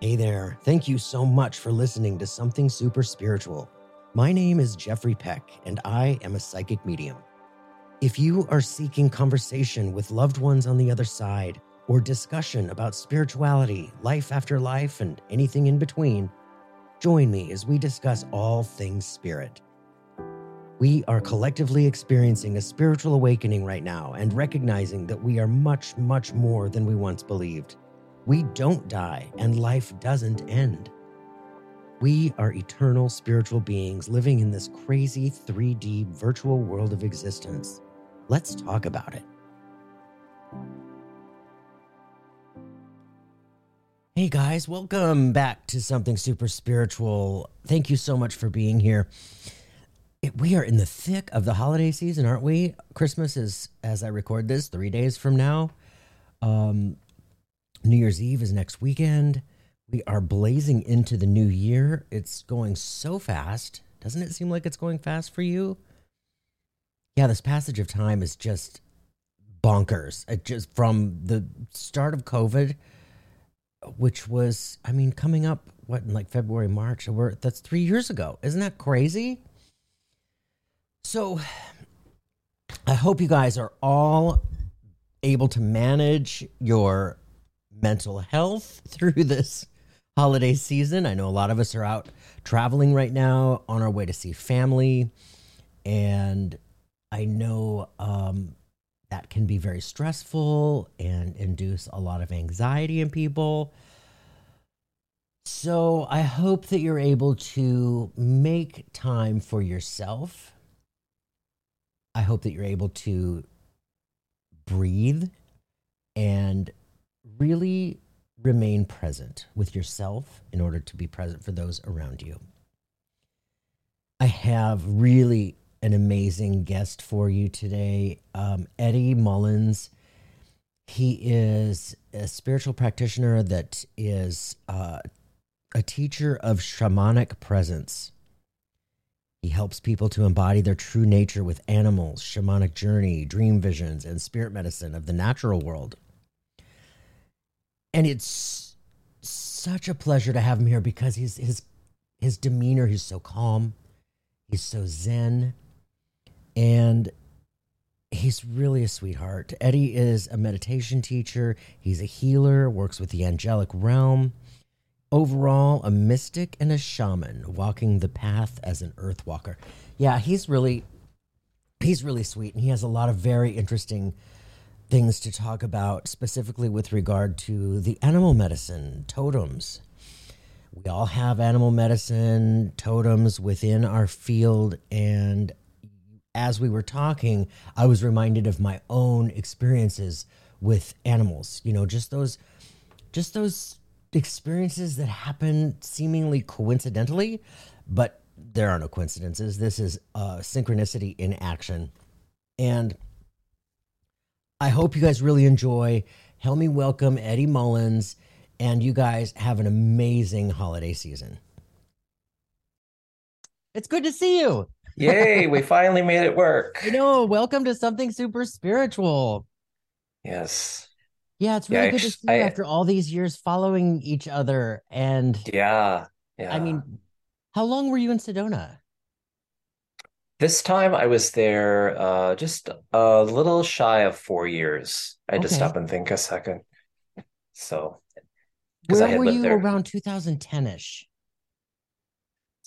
Hey there. Thank you so much for listening to Something Super Spiritual. My name is Jeffrey Peck, and I am a psychic medium. If you are seeking conversation with loved ones on the other side, or discussion about spirituality, life after life, and anything in between, join me as we discuss all things spirit. We are collectively experiencing a spiritual awakening right now and recognizing that we are much, much more than we once believed. We don't die and life doesn't end. We are eternal spiritual beings living in this crazy 3D virtual world of existence. Let's talk about it. Hey guys, welcome back to Something Super Spiritual. Thank you so much for being here. We are in the thick of the holiday season, aren't we? Christmas is, as I record this, three days from now. Um, New Year's Eve is next weekend. We are blazing into the new year. It's going so fast. Doesn't it seem like it's going fast for you? Yeah, this passage of time is just bonkers. It just from the start of COVID, which was, I mean, coming up what in like February, March. We're that's three years ago. Isn't that crazy? So I hope you guys are all able to manage your mental health through this holiday season. I know a lot of us are out traveling right now on our way to see family. And I know um, that can be very stressful and induce a lot of anxiety in people. So I hope that you're able to make time for yourself I hope that you're able to breathe and really remain present with yourself in order to be present for those around you. I have really an amazing guest for you today, um, Eddie Mullins. He is a spiritual practitioner that is uh, a teacher of shamanic presence. He helps people to embody their true nature with animals, shamanic journey, dream visions, and spirit medicine of the natural world. And it's such a pleasure to have him here because he's his his demeanor, he's so calm, he's so zen, and he's really a sweetheart. Eddie is a meditation teacher, he's a healer, works with the angelic realm. Overall a mystic and a shaman walking the path as an earth walker. Yeah he's really he's really sweet and he has a lot of very interesting things to talk about specifically with regard to the animal medicine totems we all have animal medicine totems within our field and as we were talking i was reminded of my own experiences with animals you know just those just those experiences that happen seemingly coincidentally, but there are no coincidences. This is uh, synchronicity in action. And I hope you guys really enjoy. Help me welcome Eddie Mullins, and you guys have an amazing holiday season. It's good to see you. Yay, we finally made it work. You know, welcome to something super spiritual. Yes. Yeah, it's really yeah, good to see I, you after all these years following each other. And yeah, yeah. I mean, how long were you in Sedona? This time I was there uh, just a little shy of four years. I had okay. to stop and think a second. So, where were you there. around 2010 ish?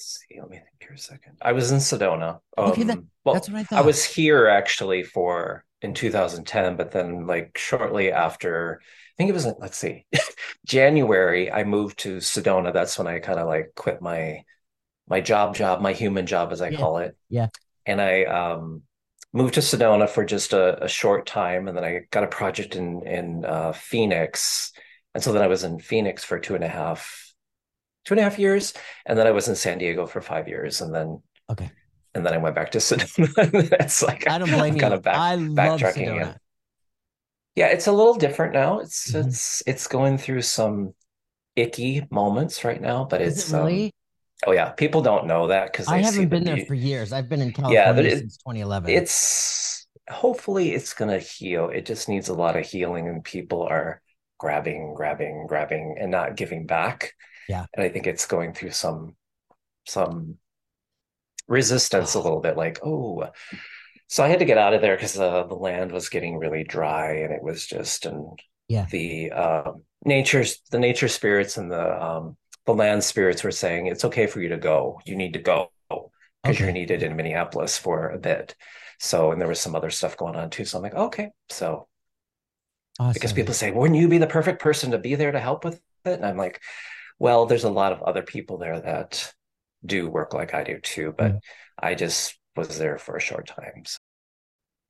see, let me think here a second. I was in Sedona. Um, okay, that, well, that's what I thought. I was here actually for in 2010, but then like shortly after, I think it was let's see, January, I moved to Sedona. That's when I kind of like quit my my job job, my human job as I yeah. call it. Yeah. And I um moved to Sedona for just a, a, short time, and then I got a project in in uh, Phoenix, and so then I was in Phoenix for two and a half two and a half years, and then I was in San Diego for five years, and then okay, and then I went back to Sedona. That's like I don't blame kind you. of back, I backtracking love again. Yeah, it's a little different now. It's mm-hmm. it's it's going through some icky moments right now, but Is it's it really. Um, oh yeah, people don't know that because I haven't been the, there for years. I've been in California yeah, it, since 2011. It's hopefully it's gonna heal. It just needs a lot of healing, and people are grabbing, grabbing, grabbing, and not giving back. Yeah. And I think it's going through some some resistance a little bit like, oh, so I had to get out of there because uh, the land was getting really dry and it was just and yeah the uh, nature's the nature spirits and the um, the land spirits were saying it's okay for you to go. You need to go because okay. you're needed in Minneapolis for a bit. So and there was some other stuff going on too. So I'm like, okay, so awesome. because people say, wouldn't you be the perfect person to be there to help with it? And I'm like, well, there's a lot of other people there that do work like I do too, but mm. I just was there for a short time. So,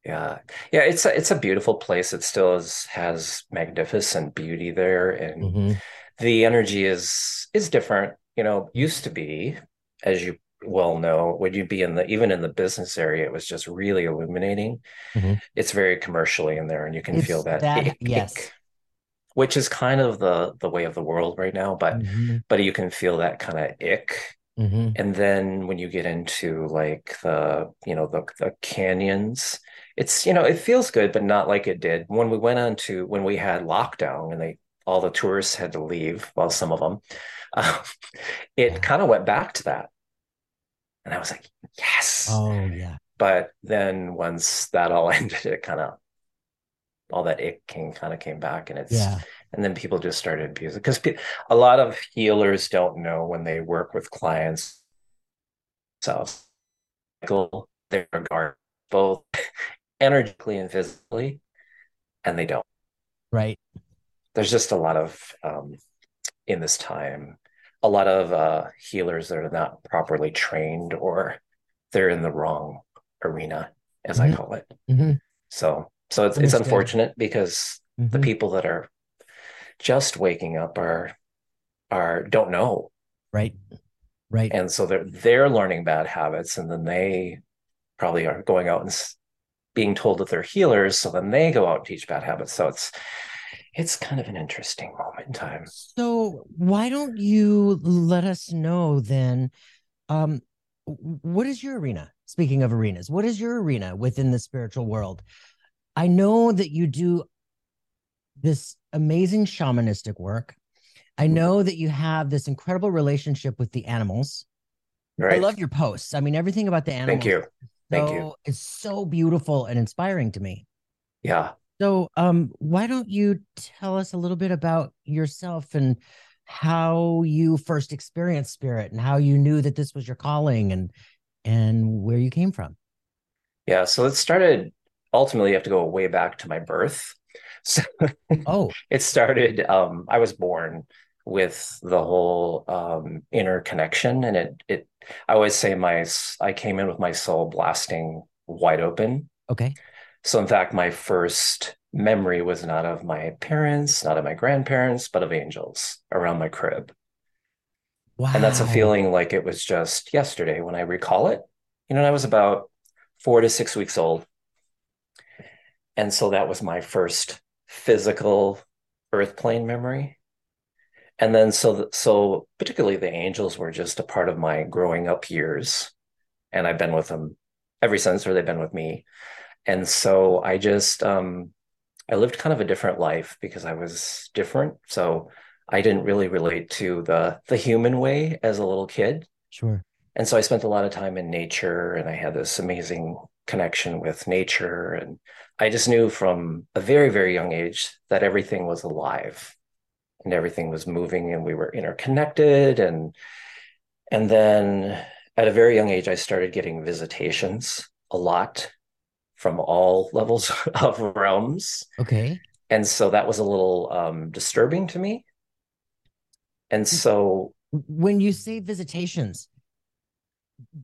yeah, yeah, it's a it's a beautiful place. It still is, has magnificent beauty there, and mm-hmm. The energy is is different. You know, used to be, as you well know, when you be in the even in the business area, it was just really illuminating. Mm-hmm. It's very commercially in there, and you can it's feel that. that ick, yes. Ick, which is kind of the the way of the world right now, but mm-hmm. but you can feel that kind of ick Mm-hmm. And then when you get into like the, you know, the, the canyons, it's, you know, it feels good, but not like it did when we went on to, when we had lockdown and they, all the tourists had to leave, well, some of them, uh, it kind of went back to that. And I was like, yes. Oh, yeah. But then once that all ended, it kind of, all that came kind of came back and it's, yeah and then people just started abusing because pe- a lot of healers don't know when they work with clients so they regard both energetically and physically and they don't right there's just a lot of um, in this time a lot of uh, healers that are not properly trained or they're in the wrong arena as mm-hmm. i call it mm-hmm. so so it's, it's unfortunate because mm-hmm. the people that are just waking up are are don't know right right and so they're they're learning bad habits and then they probably are going out and being told that they're healers so then they go out and teach bad habits so it's it's kind of an interesting moment in time so why don't you let us know then um what is your arena speaking of arenas what is your arena within the spiritual world i know that you do this amazing shamanistic work. I mm-hmm. know that you have this incredible relationship with the animals. Right. I love your posts. I mean, everything about the animals. Thank you. Thank so, you. It's so beautiful and inspiring to me. Yeah. So, um, why don't you tell us a little bit about yourself and how you first experienced spirit and how you knew that this was your calling and and where you came from? Yeah. So it started. Ultimately, you have to go way back to my birth. So oh, it started. Um, I was born with the whole um, interconnection, and it it. I always say my I came in with my soul blasting wide open. Okay. So in fact, my first memory was not of my parents, not of my grandparents, but of angels around my crib. Wow. And that's a feeling like it was just yesterday when I recall it. You know, I was about four to six weeks old. And so that was my first physical earth plane memory and then so so particularly the angels were just a part of my growing up years and i've been with them ever since or they've been with me and so i just um i lived kind of a different life because i was different so i didn't really relate to the the human way as a little kid sure and so i spent a lot of time in nature and i had this amazing connection with nature. And I just knew from a very, very young age that everything was alive and everything was moving and we were interconnected. And, and then at a very young age, I started getting visitations a lot from all levels of realms. Okay. And so that was a little um, disturbing to me. And so when you say visitations,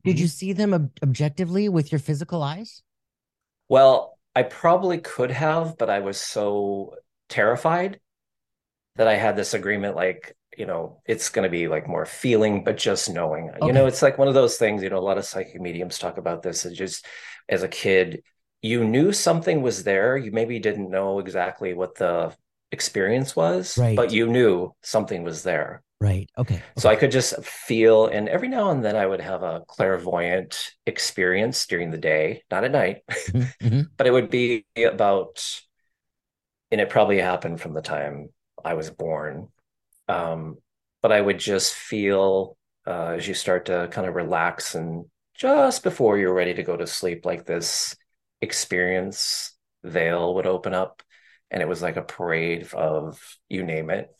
did you mm-hmm. see them ob- objectively with your physical eyes? Well, I probably could have, but I was so terrified that I had this agreement like, you know, it's going to be like more feeling, but just knowing. Okay. You know, it's like one of those things, you know, a lot of psychic mediums talk about this. It's just as a kid, you knew something was there. You maybe didn't know exactly what the experience was, right. but you knew something was there. Right. Okay. okay. So I could just feel, and every now and then I would have a clairvoyant experience during the day, not at night, mm-hmm. but it would be about, and it probably happened from the time I was born. Um, but I would just feel uh, as you start to kind of relax and just before you're ready to go to sleep, like this experience veil would open up and it was like a parade of you name it.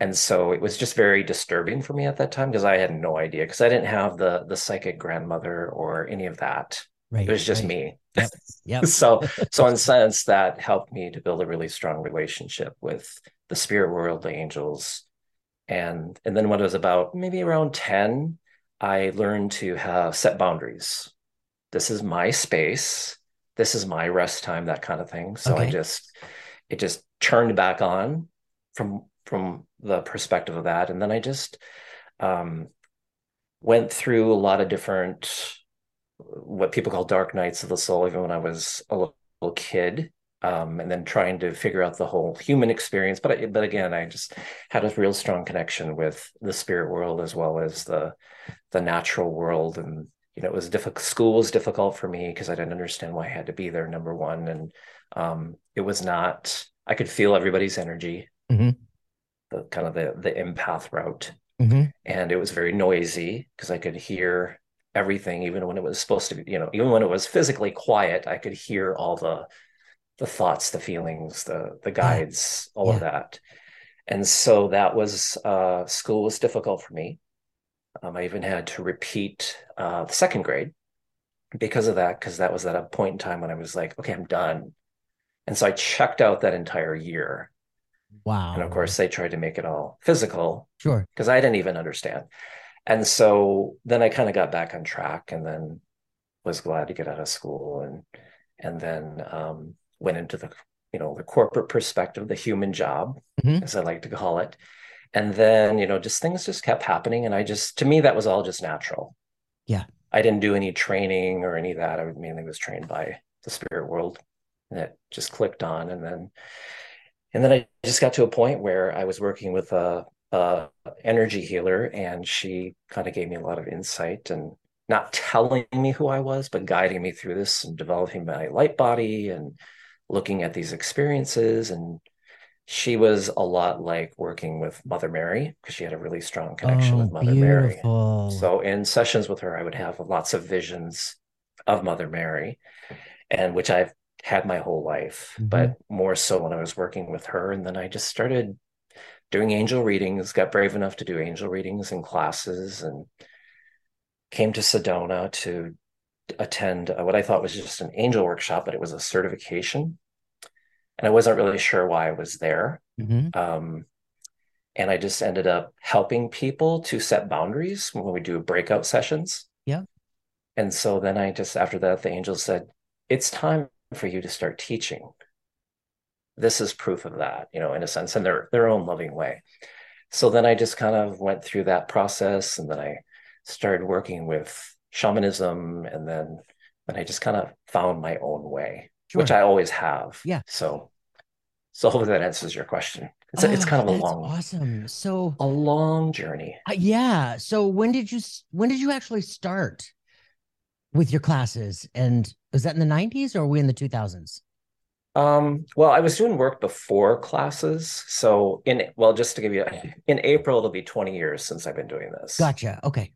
And so it was just very disturbing for me at that time because I had no idea because I didn't have the the psychic grandmother or any of that. Right, it was just right. me. Yep. Yep. so so in sense that helped me to build a really strong relationship with the spirit world, the angels. And and then when it was about maybe around 10, I learned to have set boundaries. This is my space. This is my rest time, that kind of thing. So okay. I just it just turned back on from from the perspective of that. And then I just um, went through a lot of different what people call dark nights of the soul, even when I was a little kid. Um, and then trying to figure out the whole human experience. But I, but again, I just had a real strong connection with the spirit world as well as the the natural world. And you know, it was difficult. School was difficult for me because I didn't understand why I had to be there. Number one, and um, it was not. I could feel everybody's energy. Mm-hmm the kind of the the empath route, mm-hmm. and it was very noisy because I could hear everything, even when it was supposed to be, you know, even when it was physically quiet, I could hear all the the thoughts, the feelings, the the guides, all yeah. of that. And so that was uh, school was difficult for me. Um, I even had to repeat uh, the second grade because of that, because that was at a point in time when I was like, okay, I'm done. And so I checked out that entire year Wow. And of course, they tried to make it all physical. Sure. Because I didn't even understand. And so then I kind of got back on track and then was glad to get out of school and and then um, went into the you know the corporate perspective, the human job, mm-hmm. as I like to call it. And then, you know, just things just kept happening. And I just to me, that was all just natural. Yeah. I didn't do any training or any of that. I mainly was trained by the spirit world. And it just clicked on. And then and then I just got to a point where I was working with a, a energy healer, and she kind of gave me a lot of insight and not telling me who I was, but guiding me through this and developing my light body and looking at these experiences. And she was a lot like working with Mother Mary because she had a really strong connection oh, with Mother beautiful. Mary. So in sessions with her, I would have lots of visions of Mother Mary, and which I've had my whole life, mm-hmm. but more so when I was working with her. And then I just started doing angel readings, got brave enough to do angel readings in classes, and came to Sedona to attend what I thought was just an angel workshop, but it was a certification. And I wasn't really sure why I was there. Mm-hmm. Um, and I just ended up helping people to set boundaries when we do breakout sessions. Yeah. And so then I just, after that, the angel said, It's time for you to start teaching. This is proof of that, you know, in a sense, in their their own loving way. So then I just kind of went through that process, and then I started working with shamanism, and then then I just kind of found my own way, sure. which I always have. Yeah. So, so hopefully that answers your question. It's, oh, it's kind of a long, awesome. So a long journey. Uh, yeah. So when did you when did you actually start with your classes and was that in the 90s or were we in the 2000s? Um, well, I was doing work before classes. So in well, just to give you in April, it'll be 20 years since I've been doing this. Gotcha. Okay.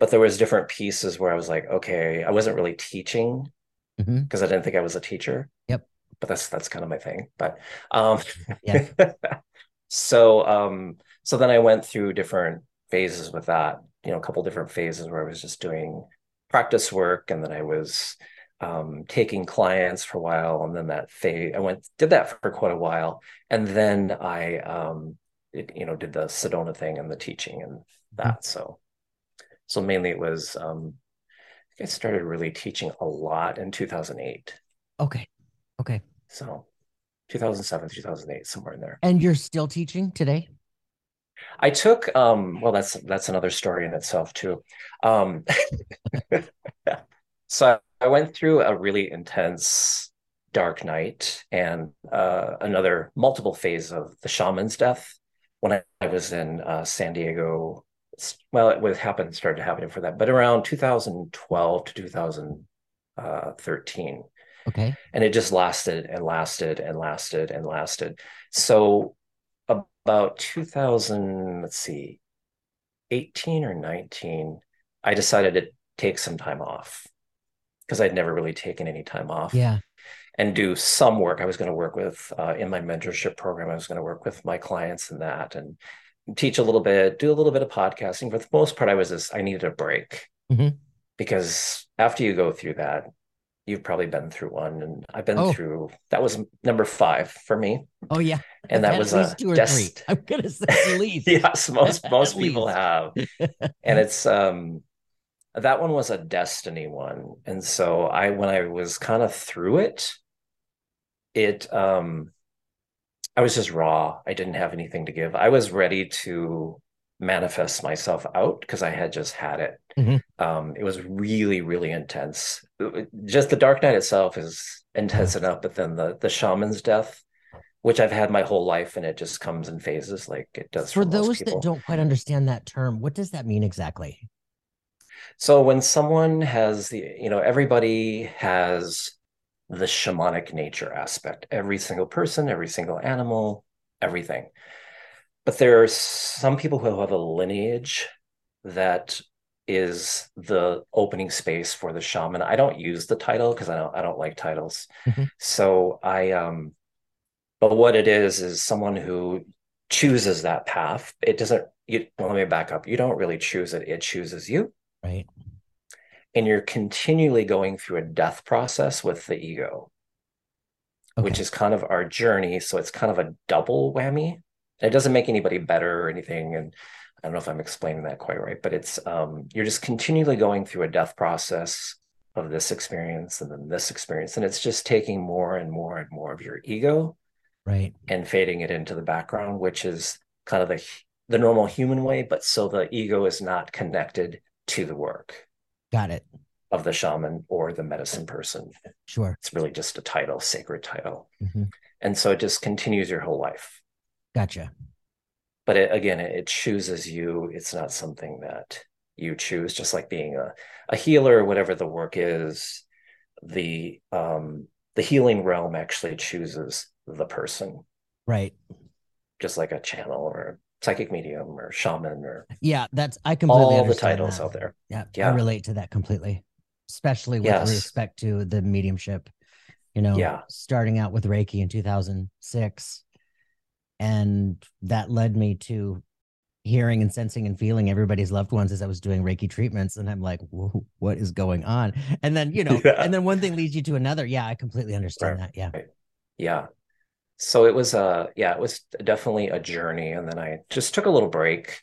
But there was different pieces where I was like, okay, I wasn't really teaching because mm-hmm. I didn't think I was a teacher. Yep. But that's that's kind of my thing. But um yeah. so um so then I went through different phases with that, you know, a couple different phases where I was just doing practice work and then I was um, taking clients for a while, and then that phase I went did that for quite a while, and then I um, it, you know did the Sedona thing and the teaching and mm-hmm. that. Mm-hmm. So so mainly it was um, I started really teaching a lot in 2008. Okay, okay. So 2007 2008 somewhere in there. And you're still teaching today? I took um well that's that's another story in itself too. Um so I went through a really intense dark night and uh, another multiple phase of the shaman's death when I, I was in uh, San Diego. Well, it would happen, started happening for that, but around 2012 to 2013. Okay. And it just lasted and lasted and lasted and lasted. So about 2000, let's see, 18 or 19, I decided to take some time off because I'd never really taken any time off. Yeah. And do some work. I was going to work with uh, in my mentorship program. I was going to work with my clients in that and teach a little bit, do a little bit of podcasting. For the most part, I was just I needed a break Mhm. because after you go through that, you've probably been through one, and I've been Oh. through. That was number five for me, Oh yeah. and that At was a two or three. I'm gonna say at least. yes, most most people least. have, and it's um that one was a destiny one, and so I when I was kind of through it, it um I was just raw. I didn't have anything to give. I was ready to manifest myself out because I had just had it. Mhm. Um, it was really, really intense. Just the Dark Night itself is intense enough, but then the the shaman's death, which I've had my whole life, and it just comes in phases, like it does For for, those that don't quite understand that term, what does that mean exactly? So when someone has the, you know, everybody has the shamanic nature aspect. Every single person, every single animal, everything. But there are some people who have a lineage that is the opening space for the shaman. I don't use the title because I don't I don't like titles. Mhm. So I um but what it is is someone who chooses that path. It doesn't you well, let me back up. You don't really choose it, it chooses you Right. And you're continually going through a death process with the ego, Okay. which is kind of our journey. So it's kind of a double whammy. It doesn't make anybody better or anything. And I don't know if I'm explaining that quite right, but it's um, you're just continually going through a death process of this experience and then this experience. And it's just taking more and more and more of your ego right. and fading it into the background, which is kind of the the normal human way, but so the ego is not connected to the work Got it. of the shaman or the medicine person. Sure. It's really just a title, sacred title. Mhm. And so it just continues your whole life. Gotcha. But it, again, it, it chooses you. It's not something that you choose, just like being a, a healer, whatever the work is, the um the healing realm actually chooses the person, Right. just like a channel or psychic medium or shaman or Yeah, that's I completely all the titles that. out there. Yeah, Yeah. I relate to that completely, especially with Yes. respect to the mediumship. You know, Yeah. starting out with Reiki in 2006, and that led me to hearing and sensing and feeling everybody's loved ones as I was doing Reiki treatments, and I'm like, Whoa, what is going on? And then you know, Yeah. and then one thing leads you to another. Yeah, I completely understand Right. that. Yeah, Yeah. So it was uh yeah, it was definitely a journey. And then I just took a little break.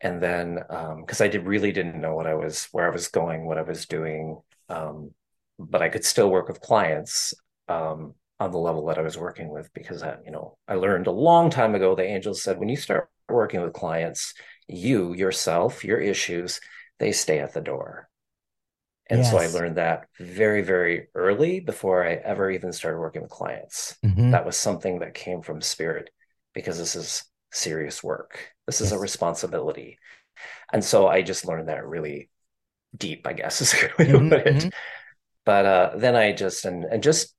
And then um because I did really didn't know what I was where I was going, what I was doing. Um, but I could still work with clients um on the level that I was working with because I, you know, I learned a long time ago the angels said when you start working with clients, you yourself, your issues, they stay at the door. And so I learned that very, very early before I ever even started working with clients Mhm. that was something that came from spirit because this is serious work. This is a responsibility. And so I just learned that really deep, I guess is a good way to Mhm, put it. mhm. But uh, then I just, and, and just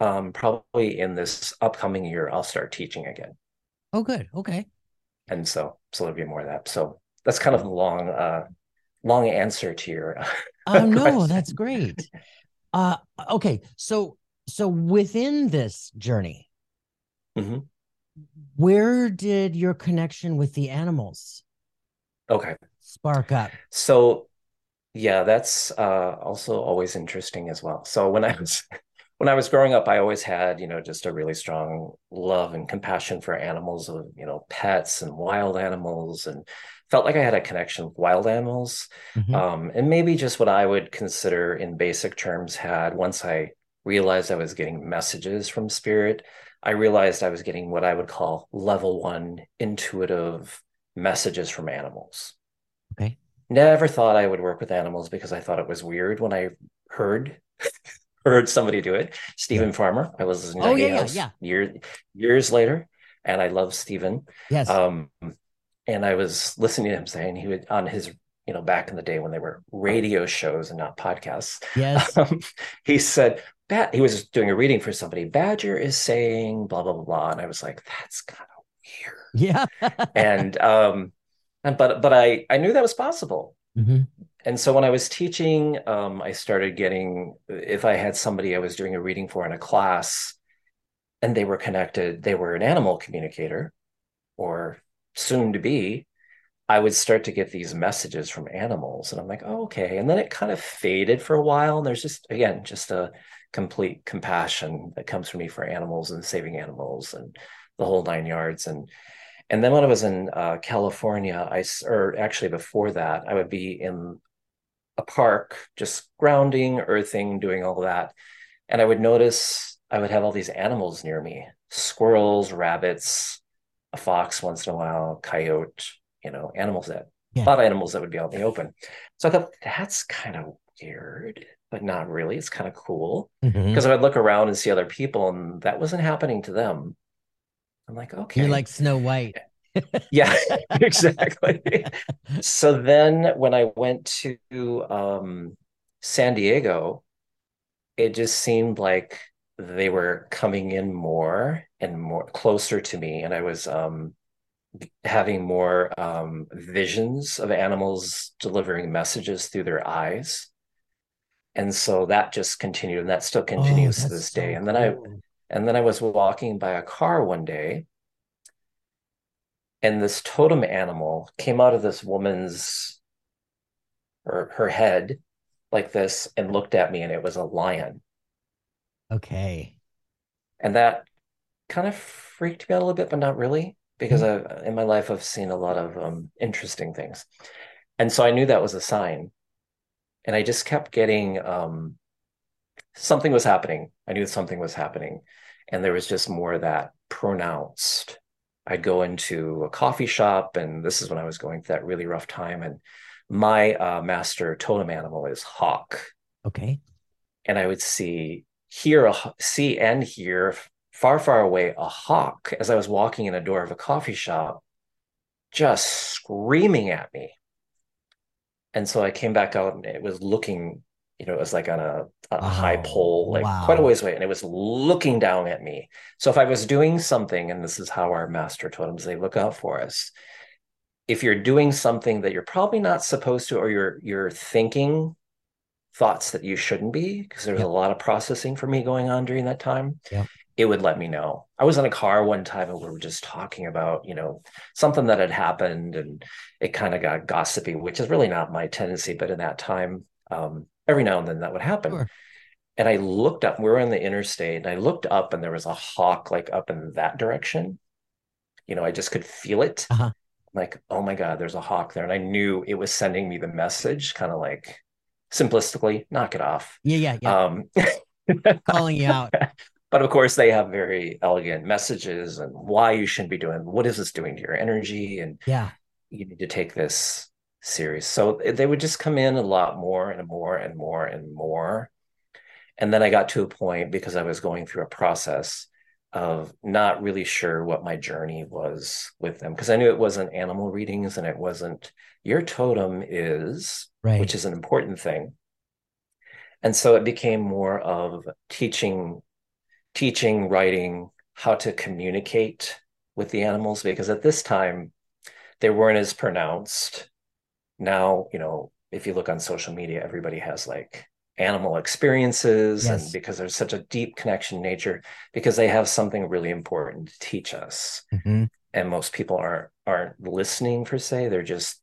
um, probably in this upcoming year, I'll start teaching again. Oh, good. Okay. And so, so there'll be more of that. So that's kind of a long, uh, long answer to your. Oh no, that's great. Uh okay, so so within this journey, Mhm. where did your connection with the animals Okay. spark up? So yeah, that's uh, also always interesting as well. So when I was when I was growing up, I always had, you know, just a really strong love and compassion for animals, of you know, pets and wild animals, and felt like I had a connection with wild animals. Mhm. Um, and maybe just what I would consider in basic terms had once I realized I was getting messages from spirit, I realized I was getting what I would call level one intuitive messages from animals. Okay. Never thought I would work with animals because I thought it was weird when I heard heard somebody do it. Steven Farmer. I was listening to Oh, yeah, yeah, yeah. year, years later, and I love Steven. Yes. Um, and I was listening to him saying he would on his, you know, back in the day when they were radio shows and not podcasts. yes. Um, he said, Bat he was doing a reading for somebody. Badger is saying blah blah blah blah. And I was like, that's kind of weird. Yeah. and um and but but I I knew that was possible. Mhm. And so when I was teaching, um, I started getting if I had somebody I was doing a reading for in a class and they were connected, they were an animal communicator or soon to be, I would start to get these messages from animals. And I'm like, oh, okay. And then it kind of faded for a while. And there's just, again, just a complete compassion that comes from me for animals and saving animals and the whole nine yards. And and then when I was in uh, California, I or actually before that, I would be in a park, just grounding, earthing, doing all that, and I would notice I would have all these animals near me: squirrels, rabbits, a fox once in a while, coyote, you know, animals that Yeah. a lot of animals that would be out in the open. So I thought that's kind of weird, but not really. It's kind of cool because I would look around and see other people, and that wasn't happening to them. I'm like, okay, You're like Snow White. yeah, exactly. So then when I went to um, San Diego, it just seemed like they were coming in more and more closer to me, and I was um, having more um, visions of animals delivering messages through their eyes. And so that just continued, and that still continues to Oh, that's this day. And then I and then I was walking by a car one day, and this totem animal came out of this woman's or her head like this and looked at me, and it was a lion. Okay. And that kind of freaked me out a little bit, but not really, because I, in my life I've seen a lot of um, interesting things. And so I knew that was a sign. And I just kept getting um, something was happening. I knew something was happening. And there was just more of that pronounced. I'd go into a coffee shop, and this is when I was going through that really rough time. And my uh, master totem animal is hawk. Okay. And I would see, hear, a, see, and hear far, far away a hawk as I was walking in a door of a coffee shop, just screaming at me. And so I came back out and it was looking, you know, it was like on a, a high Oh, pole, like quite a ways away, and it was looking down at me. So if I was doing something, and this is how our master totems they look out for us. If you're doing something that you're probably not supposed to, or you're you're thinking thoughts that you shouldn't be, because there was a lot of processing for me going on during that time it would let me know. I was in a car one time and we were just talking about, you know, something that had happened and it kind of got gossipy, which is really not my tendency, but in that time, um, every now and then that would happen. Sure. And I looked up, we were on the interstate and I looked up and there was a hawk like up in that direction. You know, I just could feel it. Uh-huh. Like, oh my God, there's a hawk there. And I knew it was sending me the message, kind of like simplistically, knock it off. Yeah, yeah, yeah. Um, Calling you out. but of course they have very elegant messages and why you shouldn't be doing what is this doing to your energy and Yeah. you need to take this serious so they would just come in a lot more and more and more and more and then i got to a point because i was going through a process of not really sure what my journey was with them because i knew it wasn't animal readings and it wasn't your totem is Right. which is an important thing and so it became more of teaching teaching writing how to communicate with the animals because at this time they weren't as pronounced now you know if you look on social media everybody has like animal experiences Yes. and because there's such a deep connection nature because they have something really important to teach us Mhm. and most people aren't aren't listening per se they're just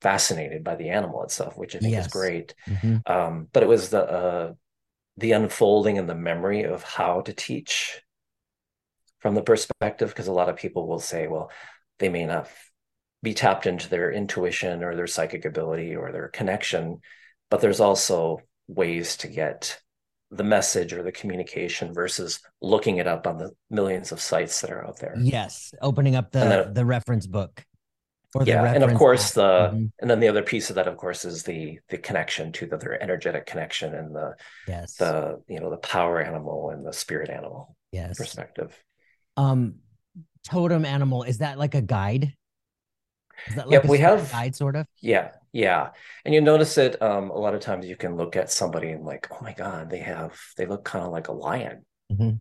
fascinated by the animal itself which i think Yes. is great Mhm. um, but it was the uh, the unfolding and the memory of how to teach from the perspective because a lot of people will say well they may not be tapped into their intuition or their psychic ability or their connection but there's also ways to get the message or the communication versus looking it up on the millions of sites that are out there Yes. Opening up the then- the reference book. Yeah and of course the Mhm. and then the other piece of that of course is the the connection to the, their energetic connection and the Yes. the you know the power animal and the spirit animal yes. perspective Um totem animal, is that like a guide? Is that like Yep, a we have- guide sort of? yeah Yeah. And you notice it um, a lot of times you can look at somebody and like, oh my God, they have they look kind of like a lion. Mm-hmm.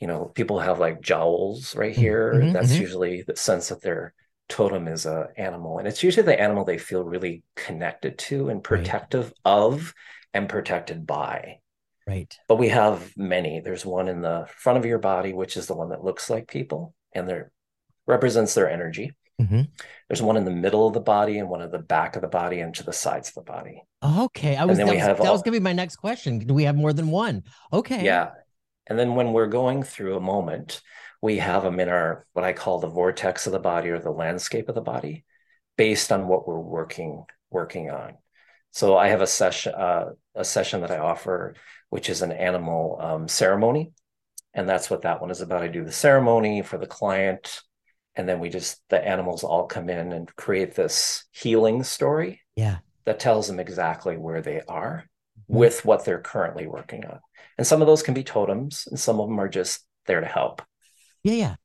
You know, people have like jowls right Mm-hmm, here. mhm, That's mhm. usually the sense that their totem is a animal. And it's usually the animal they feel really connected to and Right. protective of and protected by. Right. But we have many. There's one in the front of your body, which is the one that looks like people and there represents their energy. hmm There's one in the middle of the body and one at the back of the body and to the sides of the body. Okay. I was then that we was, have that was gonna be my next question. Do we have more than one? Okay. Yeah. And then when we're going through a moment, we have them in our what I call the vortex of the body or the landscape of the body based on what we're working working on. So I have a session uh, a session that I offer which is an animal um, ceremony and that's what that one is about. I do the ceremony for the client and then we just the animals all come in and create this healing story Yeah. that tells them exactly where they are Mhm. with what they're currently working on. And some of those can be totems, and some of them are just there to help. Yeah. Yeah.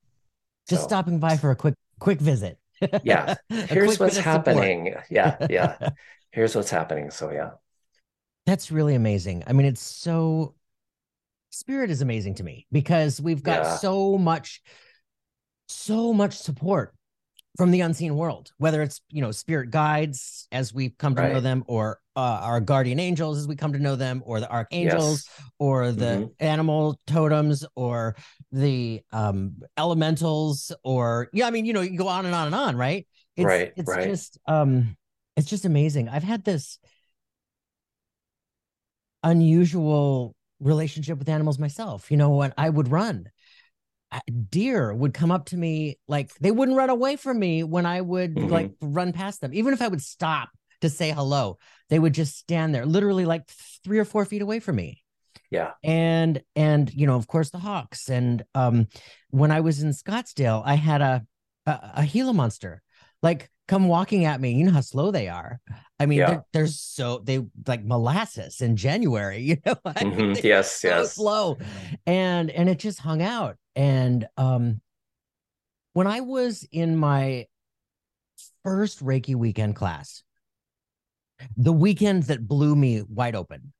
Just So, stopping by for a quick quick visit. Yeah. Here's what's happening. Yeah, yeah. Here's what's happening. So yeah, That's really amazing. I mean, it's so spirit is amazing to me because we've got Yeah. so much, so much support from the unseen world, whether it's you know spirit guides as we've come to know them, or uh, our guardian angels as we come to know them, or the archangels, yes, or the Mhm. animal totems, or the um elementals, or yeah, I mean, you know, you go on and on and on, right? It's Right, it's right. just um it's just amazing. I've had this unusual relationship with animals myself. You know, when I would run, deer would come up to me like they wouldn't run away from me when I would Mhm. like run past them. Even if I would stop to say hello, they would just stand there, literally like three or four feet away from me. yeah, And and you know, of course, the hawks. And um, when I was in Scottsdale, I had a a, a Gila monster like come walking at me. You know how slow they are. I mean, Yeah. they're, they're so they like molasses in January. You know, I mean, Mhm. they yes, so yes, slow and and it just hung out and um when i was in my first reiki weekend class the weekend that blew me wide open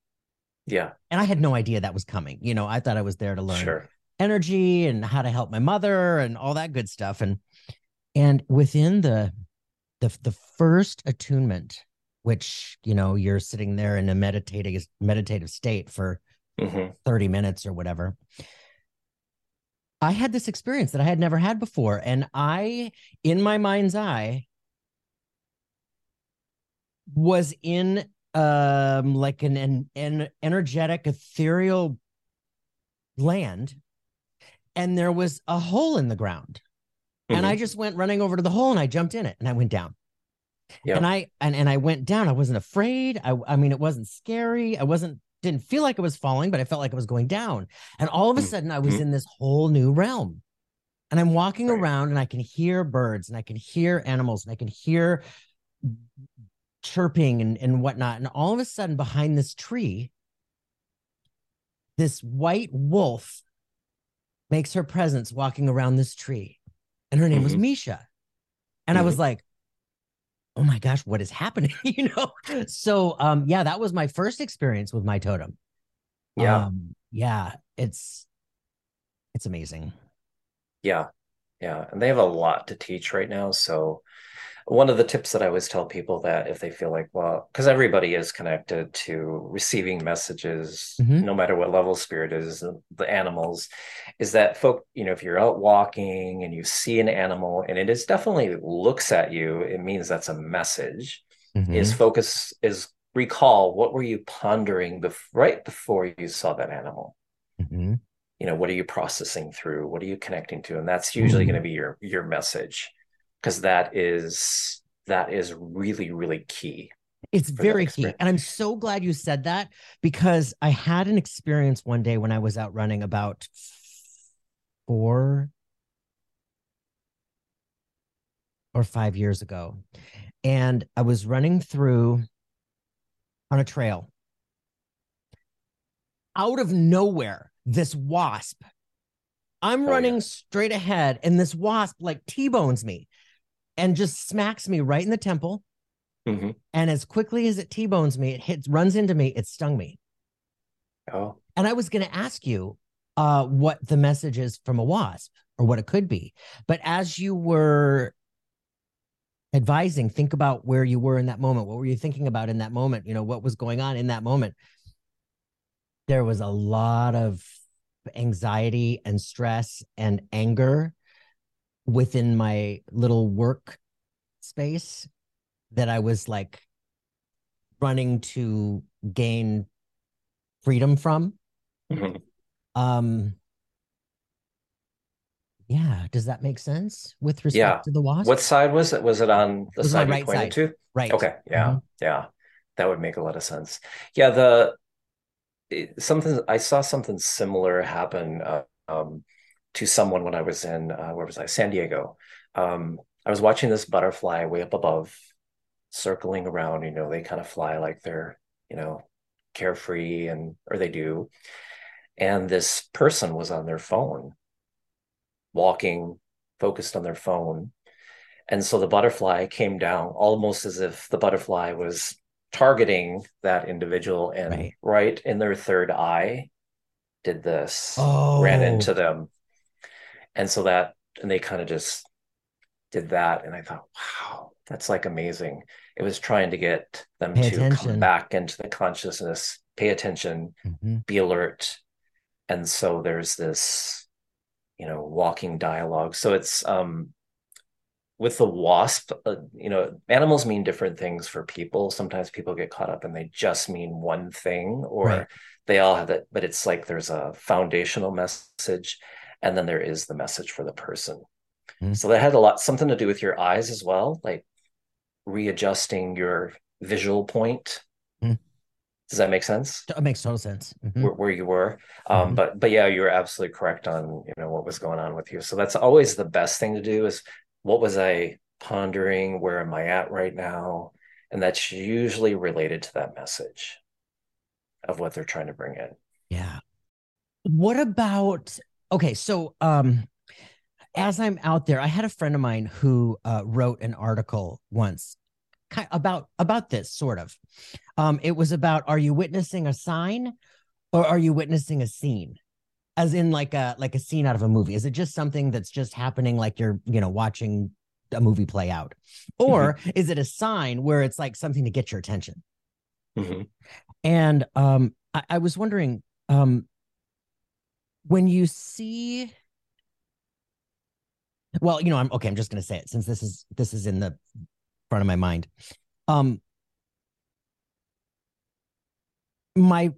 yeah, and i had no idea that was coming you know i thought i was there to learn sure, energy and how to help my mother and all that good stuff and and within the the the first attunement which you know you're sitting there in a meditative meditative state for hmm 30 minutes or whatever. I had this experience that I had never had before. And I, in my mind's eye, was in um like an, an, an energetic ethereal land and there was a hole in the ground and i just went running over to the hole and i jumped in it and i went down. Yeah. and i and, and i went down. I wasn't afraid. I i mean it wasn't scary. I wasn't didn't feel like I was falling but i felt like i was going down. And all of a Mhm. sudden i was Mhm. in this whole new realm. And i'm walking Right. around and i can hear birds and i can hear animals and i can hear chirping and, and whatnot. And all of a sudden behind this tree this white wolf makes her presence walking around this tree and her name was Mhm. misha. And i was like oh my gosh what is happening? You know? So um yeah that was my first experience with my totem. Yeah, um yeah it's it's amazing. Yeah, yeah. And they have a lot to teach right now. So one of the tips that I always tell people that if they feel like, well, because everybody is connected to receiving messages, Mhm. no matter what level spirit is, the, animals, is that folk, you know, if you're out walking and you see an animal and it is definitely looks at you, it means that's a message. Is focus is recall what were you pondering bef- right before you saw that animal? Mhm. you know what are you processing through what are you connecting to and that's usually going to be your your message because that is that is really really key It's very key. And I'm so glad you said that because I had an experience one day when I was out running about four or five years ago. And I was running through on a trail. Out of nowhere, this wasp. I'm Oh, running yeah. straight ahead, and this wasp like T bones me and just smacks me right in the temple hmm And as quickly as it T-bones me, it hits runs into me, it stung me. Oh, And I was going to ask you uh, what the message is from a wasp or what it could be. But as you were advising, think about where you were in that moment. What were you thinking about in that moment? You know, what was going on in that moment? There was a lot of anxiety and stress and anger within my little work space that I was like running to gain freedom from. mhm. Um yeah, does that make sense with respect Yeah. to the wasp? What side was it? Was it on the my side you right pointed side. to? right? Okay, yeah, Mhm. yeah, that would make a lot of sense. Yeah, the it- something I saw something similar happen uh, um, to someone when I was in uh, where was I? San Diego. Um, I was watching this butterfly way up above, circling around. You know, they kind of fly like they're you know carefree and or they do. And this person was on their phone, walking, focused on their phone. And so the butterfly came down almost as if the butterfly was targeting that individual and Right. right, in their third eye did this, Oh, ran into them. And so that, and they kind of just did that. And I thought, wow, that's like amazing. It was trying to get them Pay to attention. come back into the consciousness, pay attention, Mhm. be alert. And so there's this, you know, walking dialogue. So it's um with the wasp, uh, you know, animals mean different things for people. Sometimes people get caught up and they just mean one thing, or Right. they all have that, but it's like there's a foundational message, and then there is the message for the person. Mhm. So that had a lot something to do with your eyes as well, like readjusting your visual point. Mhm. Does that make sense? It makes total sense. Mhm. where, where you were. Um, Mhm. but but yeah, you were absolutely correct on you know what was going on with you. So that's always the best thing to do is what was I pondering? Where am I at right now? And that's usually related to that message of what they're trying to bring in. Yeah. What about okay, so um as I'm out there, I had a friend of mine who uh, wrote an article once about about this sort of. Um, it was about are you witnessing a sign or are you witnessing a scene? As in like a like a scene out of a movie. Is it just something that's just happening like you're, you know, watching a movie play out? Or is it a sign where it's like something to get your attention? Mhm. And um, I, I was wondering, um, when you see, well, you know, I'm okay. I'm just going to say it since this is this is in the front of my mind. Um, my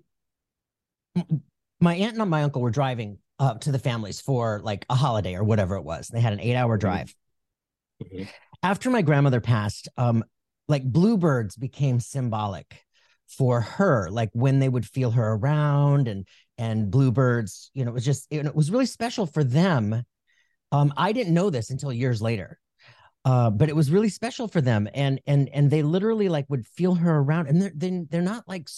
my aunt and my uncle were driving up to the families for like a holiday or whatever it was. They had an eight hour Mhm. drive. Mhm. After my grandmother passed, um, like bluebirds became symbolic for her, like when they would feel her around and and bluebirds, you know, it was just it, it was really special for them. Um, I didn't know this until years later. Uh, but it was really special for them and and and they literally like would feel her around and they're they, they're not like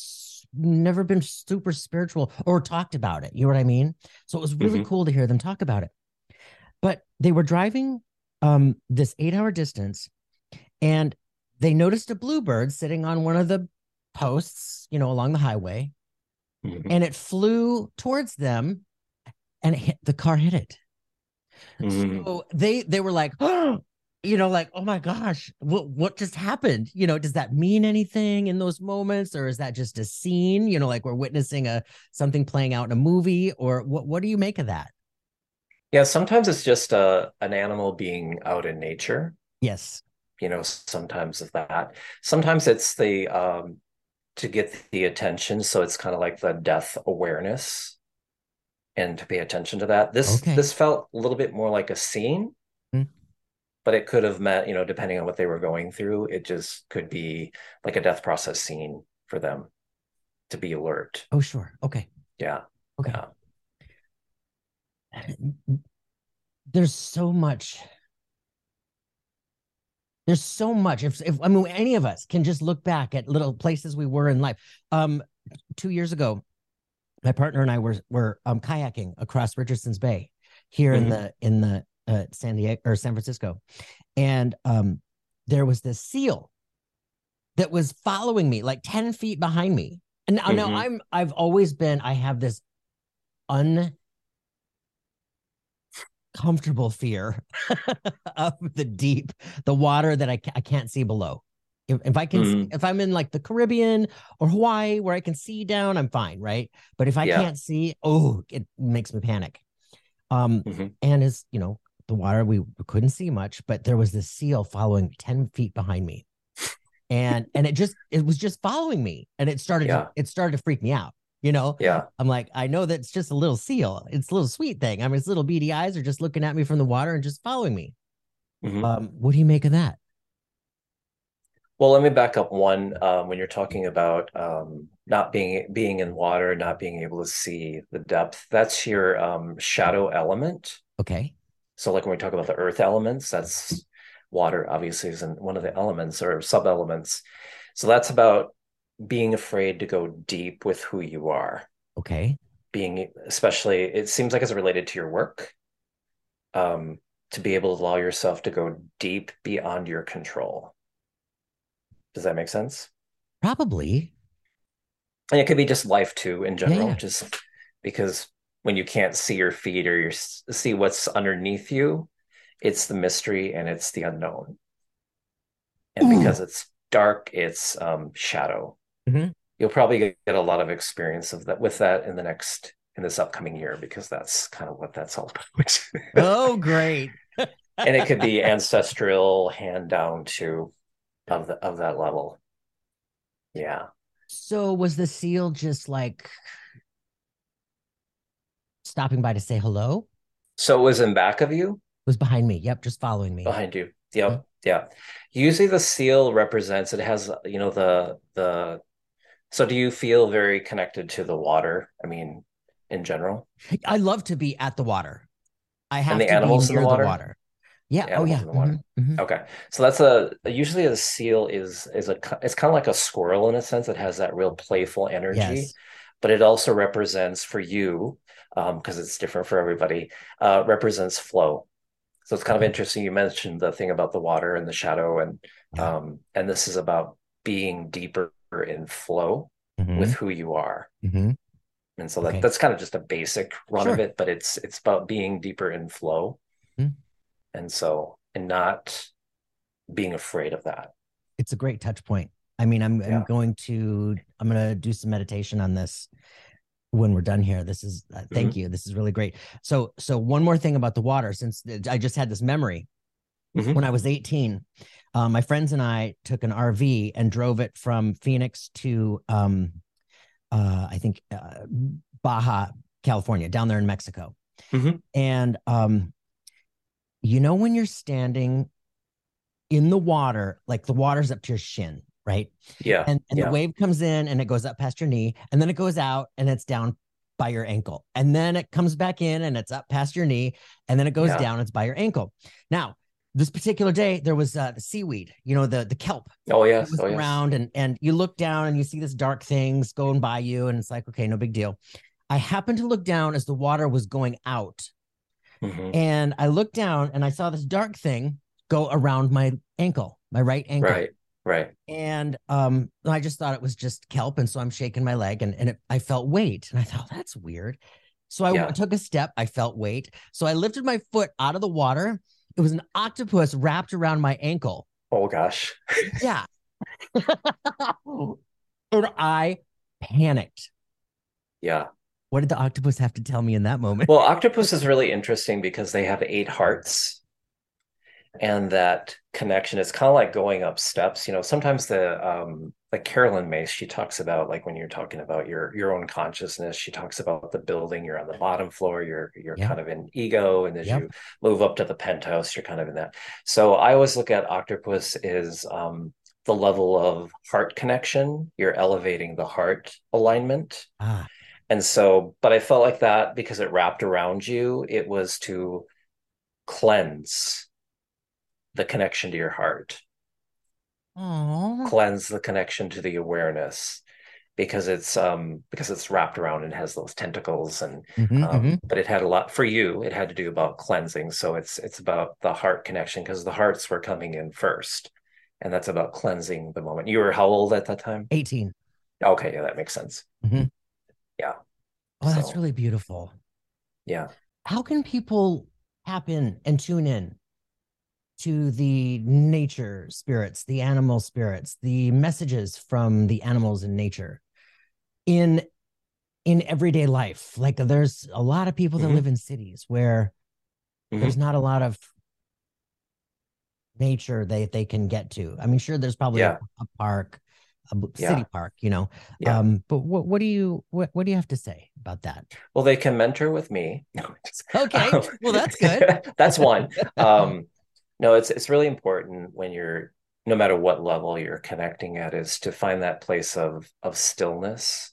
never been super spiritual or talked about it you know what i mean so it was really Mhm. cool to hear them talk about it but they were driving um this eight hour distance and they noticed a bluebird sitting on one of the posts you know along the highway Mhm. and it flew towards them and it hit the car hit it Mhm. so they they were like, oh, you know, like, oh my gosh, what what just happened? You know, does that mean anything in those moments, or is that just a scene? You know, like we're witnessing a something playing out in a movie, or what? What do you make of that? Yeah, sometimes it's just a an animal being out in nature. Yes. You know, sometimes it's that. Sometimes it's the um to get the attention, so it's kind of like the death awareness and to pay attention to that. This Okay. this felt a little bit more like a scene, Hmm. but it could have meant, you know, depending on what they were going through, it just could be like a death process scene for them to be alert. Oh, sure. Okay. Yeah. Okay. Yeah. There's so much. There's so much. If if I mean any of us can just look back at little places we were in life. Um, two years ago, my partner and I were were um kayaking across Richardson's Bay here in Mhm. the in the uh, San Diego or San Francisco, and um there was this seal that was following me like 10 feet behind me. And now, now Mhm. I'm I've always been, I have this uncomfortable fear of the deep, the water that I, I can't see below. If, if I can, Mhm. if I'm in like the Caribbean or Hawaii where I can see down, I'm fine, right? But if I Yeah. can't see, oh, it makes me panic. Um, Mhm. and as you know, the water we couldn't see much, but there was this seal following 10 feet behind me. And and it just it was just following me. And it started Yeah. it started to freak me out. You know, Yeah. I'm like, I know that's just a little seal. It's a little sweet thing. I mean, its little beady eyes are just looking at me from the water and just following me. Mhm. Um, what do you make of that? Well, let me back up one. Um, when you're talking about um, not being being in water, not being able to see the depth, that's your um, shadow element. Okay. So, like when we talk about the earth elements, that's water, obviously, isn't one of the elements or sub elements. So that's about being afraid to go deep with who you are. Okay. Being, especially, it seems like it's related to your work. Um, to be able to allow yourself to go deep beyond your control. Does that make sense? Probably. And it could be just life too in general, yeah. just because when you can't see your feet or you see what's underneath you, it's the mystery and it's the unknown. And Ooh. because it's dark, it's um, shadow. Mhm. You'll probably get a lot of experience of that with that in the next in this upcoming year because that's kind of what that's all about. Oh, great. and it could be ancestral hand down to of the of that level. Yeah. So was the seal just like stopping by to say hello? So it was in back of you? It was behind me. Yep, just following me. behind you yep yeah usually the seal represents it has you know the the so do you feel very connected to the water i mean in general I love to be at the water. I have the to animals be in the near water? Yeah. The oh yeah. the water. Mhm, mhm. okay so that's a usually a seal is is a it's kind of like a squirrel in a sense it has that real playful energy Yes. but it also represents for you um because it's different for everybody uh represents flow so it's kind of interesting you mentioned the thing about the water and the shadow and Yeah. um and this is about being deeper in flow Mhm, with who you are mhm. and so that Okay. that's kind of just a basic run of it but it's it's about being deeper in flow Mhm. and so and not being afraid of that It's a great touch point. I mean, I'm I'm going to I'm gonna do some meditation on this when we're done here. This is uh, thank Mm-hmm. you. This is really great. So so one more thing about the water, since I just had this memory Mhm. when I was 18. Uh, my friends and I took an RV and drove it from Phoenix to um, uh, I think uh, Baja, California, down there in Mexico. Mhm. And um, you know when you're standing in the water, like the water's up to your shin, right? yeah And and yeah the wave comes in and it goes up past your knee, and then it goes out and it's down by your ankle, and then it comes back in and it's up past your knee, and then it goes Yeah. down, it's by your ankle. Now, this particular day, there was uh, the seaweed, you know, the the kelp. Oh it yes. was oh yes. around and and you look down and you see this dark things going by you and it's like okay no big deal. I happened to look down as the water was going out. Mhm. and i looked down and i saw this dark thing go around my ankle my right ankle. Right right. And um i just thought it was just kelp and so i'm shaking my leg and, and it, i felt weight and i thought that's weird. So I Yeah. took a step i felt weight. So i lifted my foot out of the water it was an octopus wrapped around my ankle oh gosh yeah. and I panicked. yeah What did the octopus have to tell me in that moment? Well, octopus is really interesting because they have eight hearts. And that connection is kind of like going up steps. You know, sometimes the um like Caroline Myss, she talks about like when you're talking about your your own consciousness, she talks about the building, you're on the bottom floor, you're you're Yeah. kind of in ego, and as Yep. you move up to the penthouse, you're kind of in that. So I always look at octopus is um the level of heart connection. You're elevating the heart alignment. ah, And so, but I felt like that because it wrapped around you, it was to cleanse the connection to your heart, oh, cleanse the connection to the awareness because it's um because it's wrapped around and has those tentacles and Mhm, um, mhm. but it had a lot for you it had to do about cleansing so it's it's about the heart connection because the hearts were coming in first and that's about cleansing the moment. You were how old at that time? 18. Okay, yeah, that makes sense. Mhm. Yeah. Oh, that's really beautiful. Yeah. How can people tap in and tune in to the nature spirits, the animal spirits, the messages from the animals in nature in in everyday life? Like there's a lot of people that Mhm. live in cities where Mhm. there's not a lot of nature they they can get to. I mean, sure, there's probably Yeah. a, a park, a Yeah. city park, you know. Yeah. Um, but what what do you what what do you have to say about that? Well, they can mentor with me. No, just- Okay, um, well that's good. that's one. Um, no, it's it's really important when you're no matter what level you're connecting at is to find that place of of stillness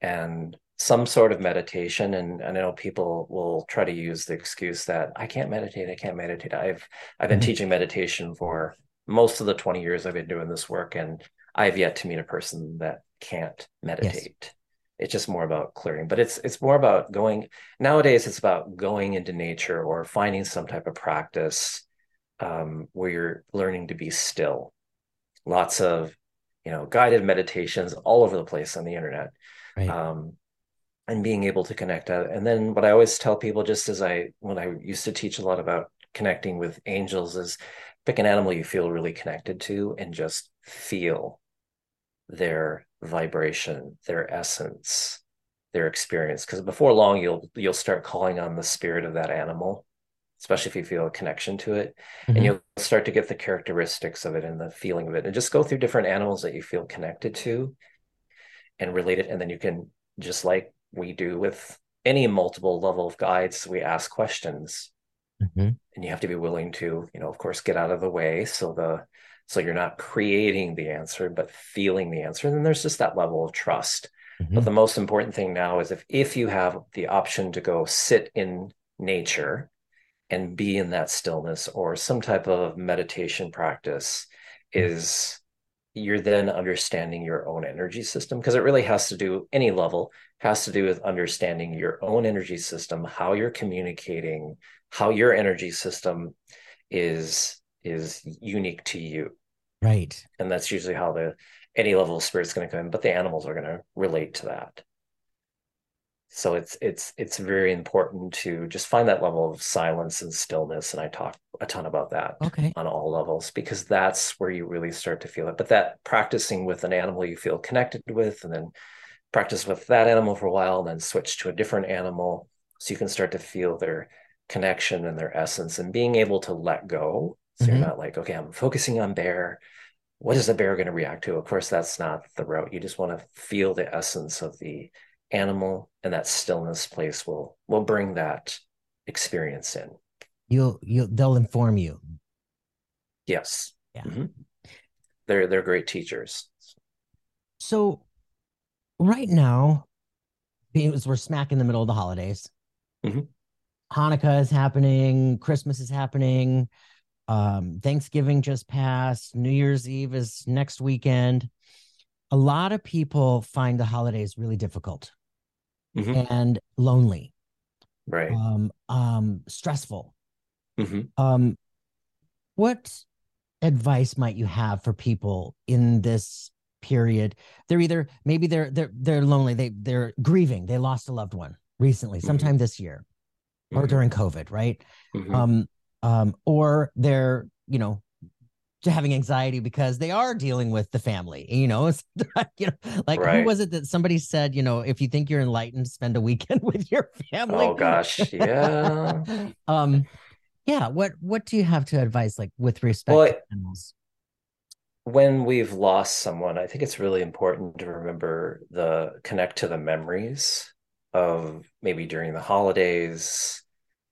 and some sort of meditation. And I know people will try to use the excuse that I can't meditate, I can't meditate. I've I've been Mhm. teaching meditation for most of the 20 years I've been doing this work, and I've yet to meet a person that can't meditate. It's just more about clearing, but it's it's more about going nowadays. It's about going into nature or finding some type of practice um, where you're learning to be still. Lots of you know guided meditations all over the place on the internet Right. um, and being able to connect out. And then what I always tell people, just as I when I used to teach a lot about connecting with angels, is pick an animal you feel really connected to and just feel their vibration, their essence, their experience. Because before long, you'll you'll start calling on the spirit of that animal, especially if you feel a connection to it, Mhm. and you'll start to get the characteristics of it and the feeling of it, and just go through different animals that you feel connected to, and relate it, and then you can just like we do with any multiple level of guides, we ask questions Mhm. and you have to be willing to you know of course get out of the way so the so you're not creating the answer but feeling the answer and then there's just that level of trust Mhm. but the most important thing now is if if you have the option to go sit in nature and be in that stillness or some type of meditation practice mm-hmm. is you're then understanding your own energy system because it really has to do any level has to do with understanding your own energy system how you're communicating how your energy system is is unique to you. Right. and that's usually how the any level of spirit's going to come in but the animals are going to relate to that so it's it's it's very important to just find that level of silence and stillness and i talk a ton about that Okay. on all levels because that's where you really start to feel it. But that practicing with an animal you feel connected with and then practice with that animal for a while and then switch to a different animal so you can start to feel their connection and their essence and being able to let go. So Mhm. you're not like okay i'm focusing on bear. What is the bear going to react to? Of course that's not the route. You just want to feel the essence of the animal and that stillness place will will bring that experience in You'll you'll they'll inform you. yes Yeah. Mhm. they're they're great teachers So right now, because we're smack in the middle of the holidays. Mhm. Hanukkah is happening, Christmas is happening, um, Thanksgiving just passed, New Year's Eve is next weekend. A lot of people find the holidays really difficult Mhm. and lonely, right um, um, stressful. Mhm. Um, what advice might you have for people in this period? They're either maybe they're they're they're lonely, they they're grieving, they lost a loved one recently, Mhm. sometime this year or Mhm. during COVID, right? Mhm. Um, um, or they're you know having anxiety because they are dealing with the family. You know, it's you know, like who was it that somebody said, you know, if you think you're enlightened, spend a weekend with your family. oh gosh yeah um yeah what what do you have to advise like with respect Well, to animals when we've lost someone, I think it's really important to remember the connect to the memories of maybe during the holidays,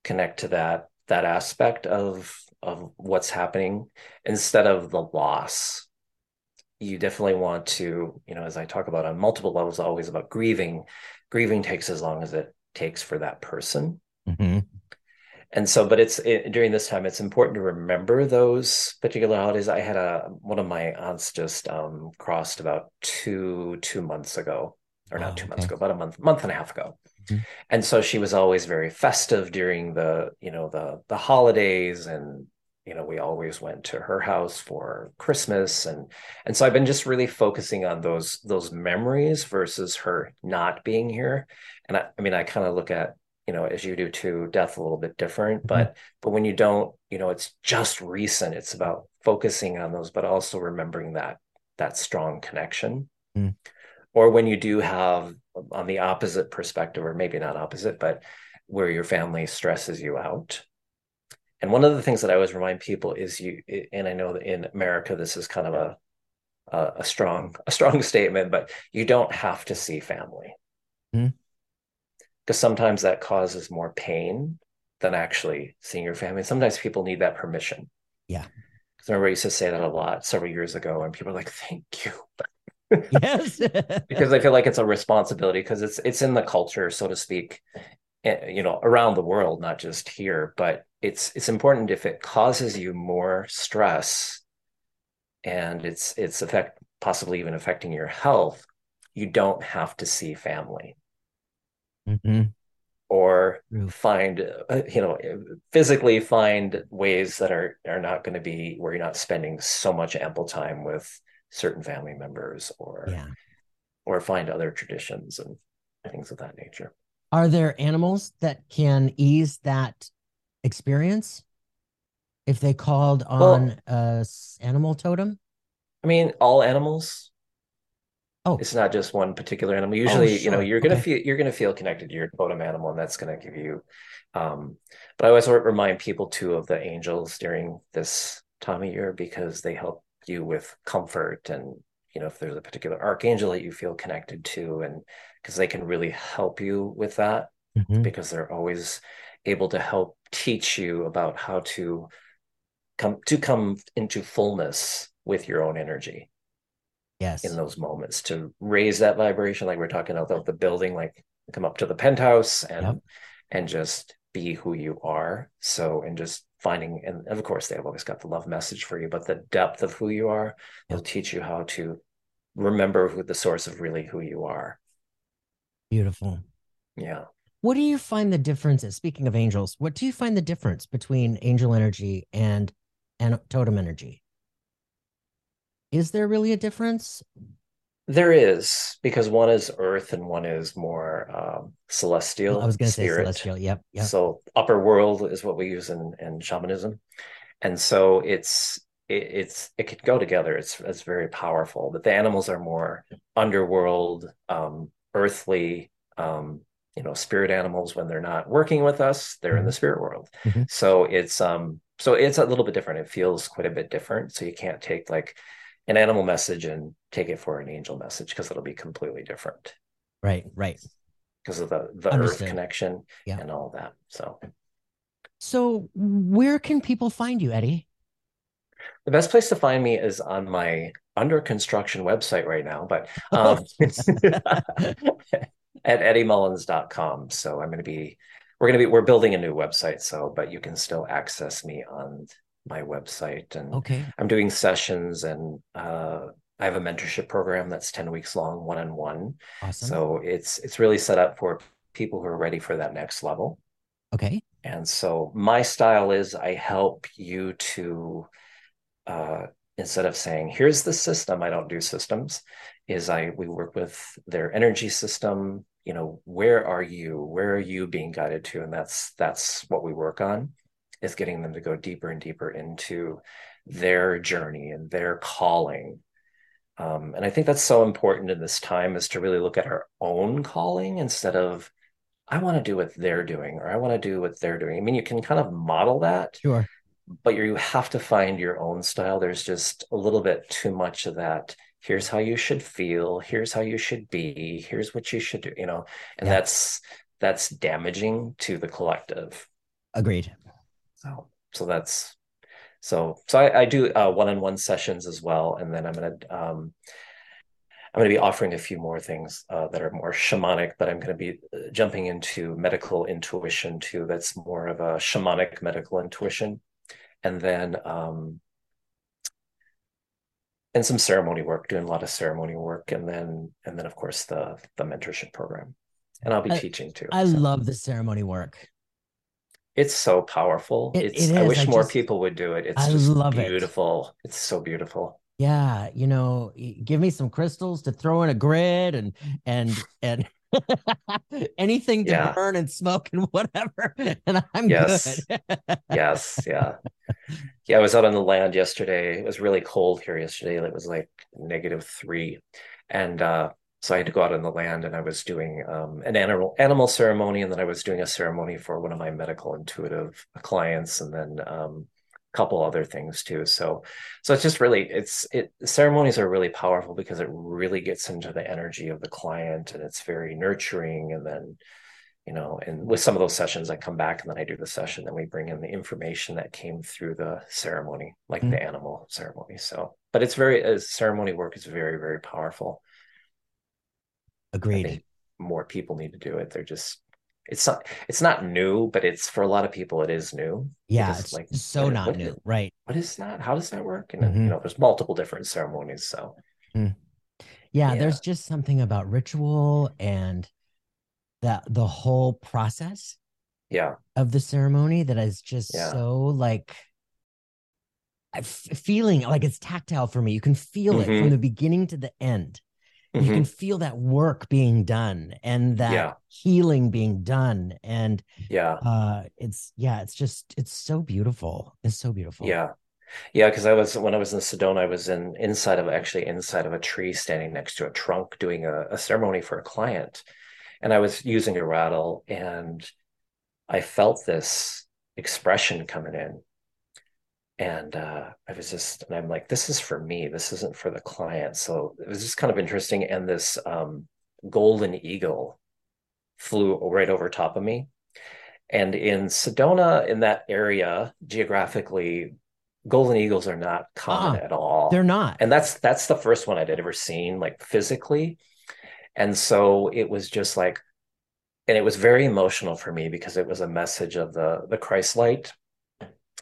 connect to that that aspect of of what's happening instead of the loss. You definitely want to, you know, as I talk about on multiple levels, always about grieving. Grieving takes as long as it takes for that person. Mhm. And so, but it's it, during this time, it's important to remember those particular holidays. I had a one of my aunts just um, crossed about two two months ago, or not Oh, two months ago, about a month month and a half ago. Mhm. And so she was always very festive during the you know the the holidays and you know we always went to her house for christmas and and so i've been just really focusing on those those memories versus her not being here and i, I mean i kind of look at you know as you do too death a little bit different mm-hmm. but but when you don't you know it's just recent it's about focusing on those but also remembering that that strong connection mm. or when you do have on the opposite perspective or maybe not opposite but where your family stresses you out and one of the things that I always remind people is you, and I know that in America this is kind of a a, a strong a strong statement, but you don't have to see family because mm-hmm. sometimes that causes more pain than actually seeing your family. Sometimes people need that permission. Yeah, because I remember I used to say that a lot several years ago, and people are like, "Thank you." yes, because I feel like it's a responsibility because it's it's in the culture, so to speak, you know, around the world, not just here, but it's it's important if it causes you more stress and it's it's affect possibly even affecting your health you don't have to see family mm-hmm. or find uh, you know physically find ways that are are not going to be where you're not spending so much ample time with certain family members or yeah. or find other traditions and things of that nature are there animals that can ease that experience if they called on well, a animal totem? I mean, all animals. Oh, it's not just one particular animal. Oh, Usually, oh, sure. you know, you're gonna okay. feel you're gonna feel connected to your totem animal, and that's gonna give you. Um, but I always remind people too of the angels during this time of year because they help you with comfort and you know if there's a particular archangel that you feel connected to and because they can really help you with that mm-hmm. because they're always able to help teach you about how to come to come into fullness with your own energy yes in those moments to raise that vibration like we're talking about the building like come up to the penthouse and yep. and just be who you are so and just finding and of course they've always got the love message for you but the depth of who you are yep. will teach you how to remember who the source of really who you are beautiful yeah what do you find the differences? Speaking of angels, what do you find the difference between angel energy and, and totem energy? Is there really a difference? There is because one is earth and one is more um, celestial. I was going to say celestial. Yep, yep. So upper world is what we use in, in shamanism, and so it's it, it's it can go together. It's it's very powerful. But the animals are more underworld, um, earthly, um, you know spirit animals when they're not working with us they're in the mm-hmm. spirit world mm-hmm. so it's um so it's a little bit different it feels quite a bit different so you can't take like an animal message and take it for an angel message because it'll be completely different right right because of the the Understood. earth connection yeah. and all that so so where can people find you eddie the best place to find me is on my under construction website right now but um at eddiemullins.com. So I'm going to be, we're going to be, we're building a new website. So, but you can still access me on my website. And okay. I'm doing sessions and uh, I have a mentorship program that's 10 weeks long, one on one. So it's, it's really set up for people who are ready for that next level. Okay. And so my style is I help you to, uh, instead of saying, here's the system, I don't do systems, is I we work with their energy system, you know where are you? Where are you being guided to? And that's that's what we work on is getting them to go deeper and deeper into their journey and their calling. Um, and i think that's so important in this time is to really look at our own calling instead of i want to do what they're doing or i want to do what they're doing. I mean you can kind of model that sure but you have to find your own style. There's just a little bit too much of that. Here's how you should feel. Here's how you should be. Here's what you should do you know? And yeah. that's that's damaging to the collective. Agreed. So so that's so so i, I do uh, one-on-one sessions as well. And then i'm gonna um i'm gonna be offering a few more things uh, that are more shamanic but i'm gonna be uh, jumping into medical intuition too. That's more of a shamanic medical intuition and then um and some ceremony work, doing a lot of ceremony work, and then and then of course the the mentorship program, and I'll be I, teaching too. I so. love the ceremony work. it's so powerful. It, it's it I wish I more just, people would do it. It's I just love it. beautiful. It's so beautiful. Yeah, you know, give me some crystals to throw in a grid and and and anything to Yeah. burn and smoke and whatever, and I'm Yes. good. Yes, yeah. Yeah, I was out on the land yesterday. It was really cold here yesterday. It was like negative three. And uh, so I had to go out on the land and I was doing um, an animal animal ceremony, and then I was doing a ceremony for one of my medical intuitive clients, and then um, couple other things too. So so it's just really it's it ceremonies are really powerful because it really gets into the energy of the client and it's very nurturing and then you know and with some of those sessions i come back and then i do the session then we bring in the information that came through the ceremony like Mhm. the animal ceremony so but it's very uh, ceremony work is very very powerful Agreed. more people need to do it they're just it's not it's not new but it's for a lot of people it is new Yeah, because, it's like, so what- not what- new, right? what is that how does that work and Mhm. you know there's multiple different ceremonies so Yeah, Yeah. there's just something about ritual and that the whole process yeah of the ceremony that is just Yeah. so like feeling like it's tactile for me. You can feel it from Mhm. the beginning to the end. You Mhm. can feel that work being done and that Yeah. healing being done. And yeah uh it's yeah, it's just it's so beautiful. It's so beautiful. Yeah. Yeah, because I was when I was in Sedona, I was in inside of actually inside of a tree standing next to a trunk doing a, a ceremony for a client. And I was using a rattle and I felt this expression coming in. And uh, I was just, and I'm like, this is for me. This isn't for the client. So it was just kind of interesting. And this um, golden eagle flew right over top of me. And in Sedona, in that area, geographically, golden eagles are not common Uh-uh. at all. They're not. and that's that's the first one I'd ever seen, like physically. And so it was just like, and it was very emotional for me because it was a message of the the Christ light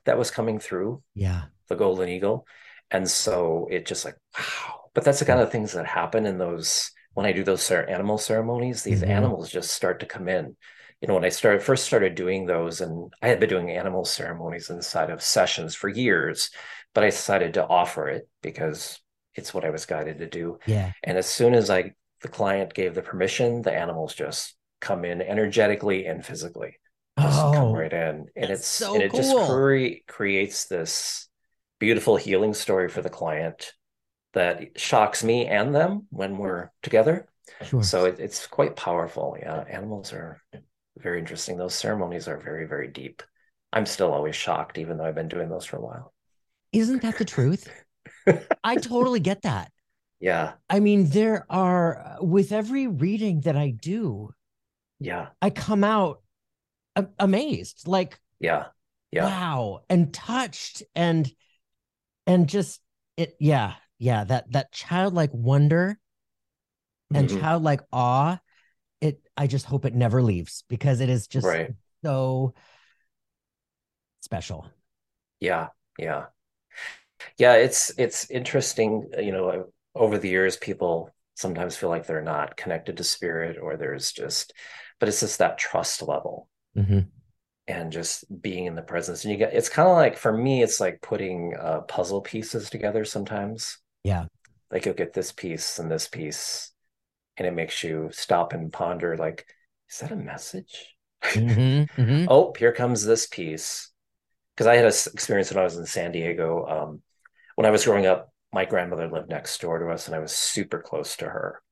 that was coming through yeah. the golden eagle. And so it just like, wow. But that's the kind of things that happen in those when I do those cer- animal ceremonies, these Mhm. animals just start to come in. You know, when I started first started doing those, and I had been doing animal ceremonies inside of sessions for years, but I decided to offer it because it's what I was guided to do. Yeah. And as soon as I the client gave the permission, the animals just come in energetically and physically just come Oh, right in. And that's it's so and it just cool. cre- creates this beautiful healing story for the client that shocks me and them when we're together. Sure. so it, it's quite powerful. Yeah animals are very interesting. Those ceremonies are very very deep. I'm still always shocked even though i've been doing those for a while. Isn't that the truth? I totally get that. yeah. I mean, there are with every reading that I do, yeah. I come out a- amazed, like yeah yeah wow, and touched, and and just it, yeah, yeah. That that childlike wonder and Mhm. childlike awe. It. I just hope it never leaves because it is just right so special. Yeah, yeah. Yeah, it's it's interesting, you know, over the years people sometimes feel like they're not connected to spirit or there's just but it's just that trust level Mhm. and just being in the presence. And you get it's kind of like for me it's like putting uh puzzle pieces together sometimes. Yeah. Like you'll get this piece and this piece and it makes you stop and ponder like is that a message? Mhm, mhm. oh, here comes this piece. Because I had an experience when I was in San Diego. Um, when I was growing up, my grandmother lived next door to us, and I was super close to her.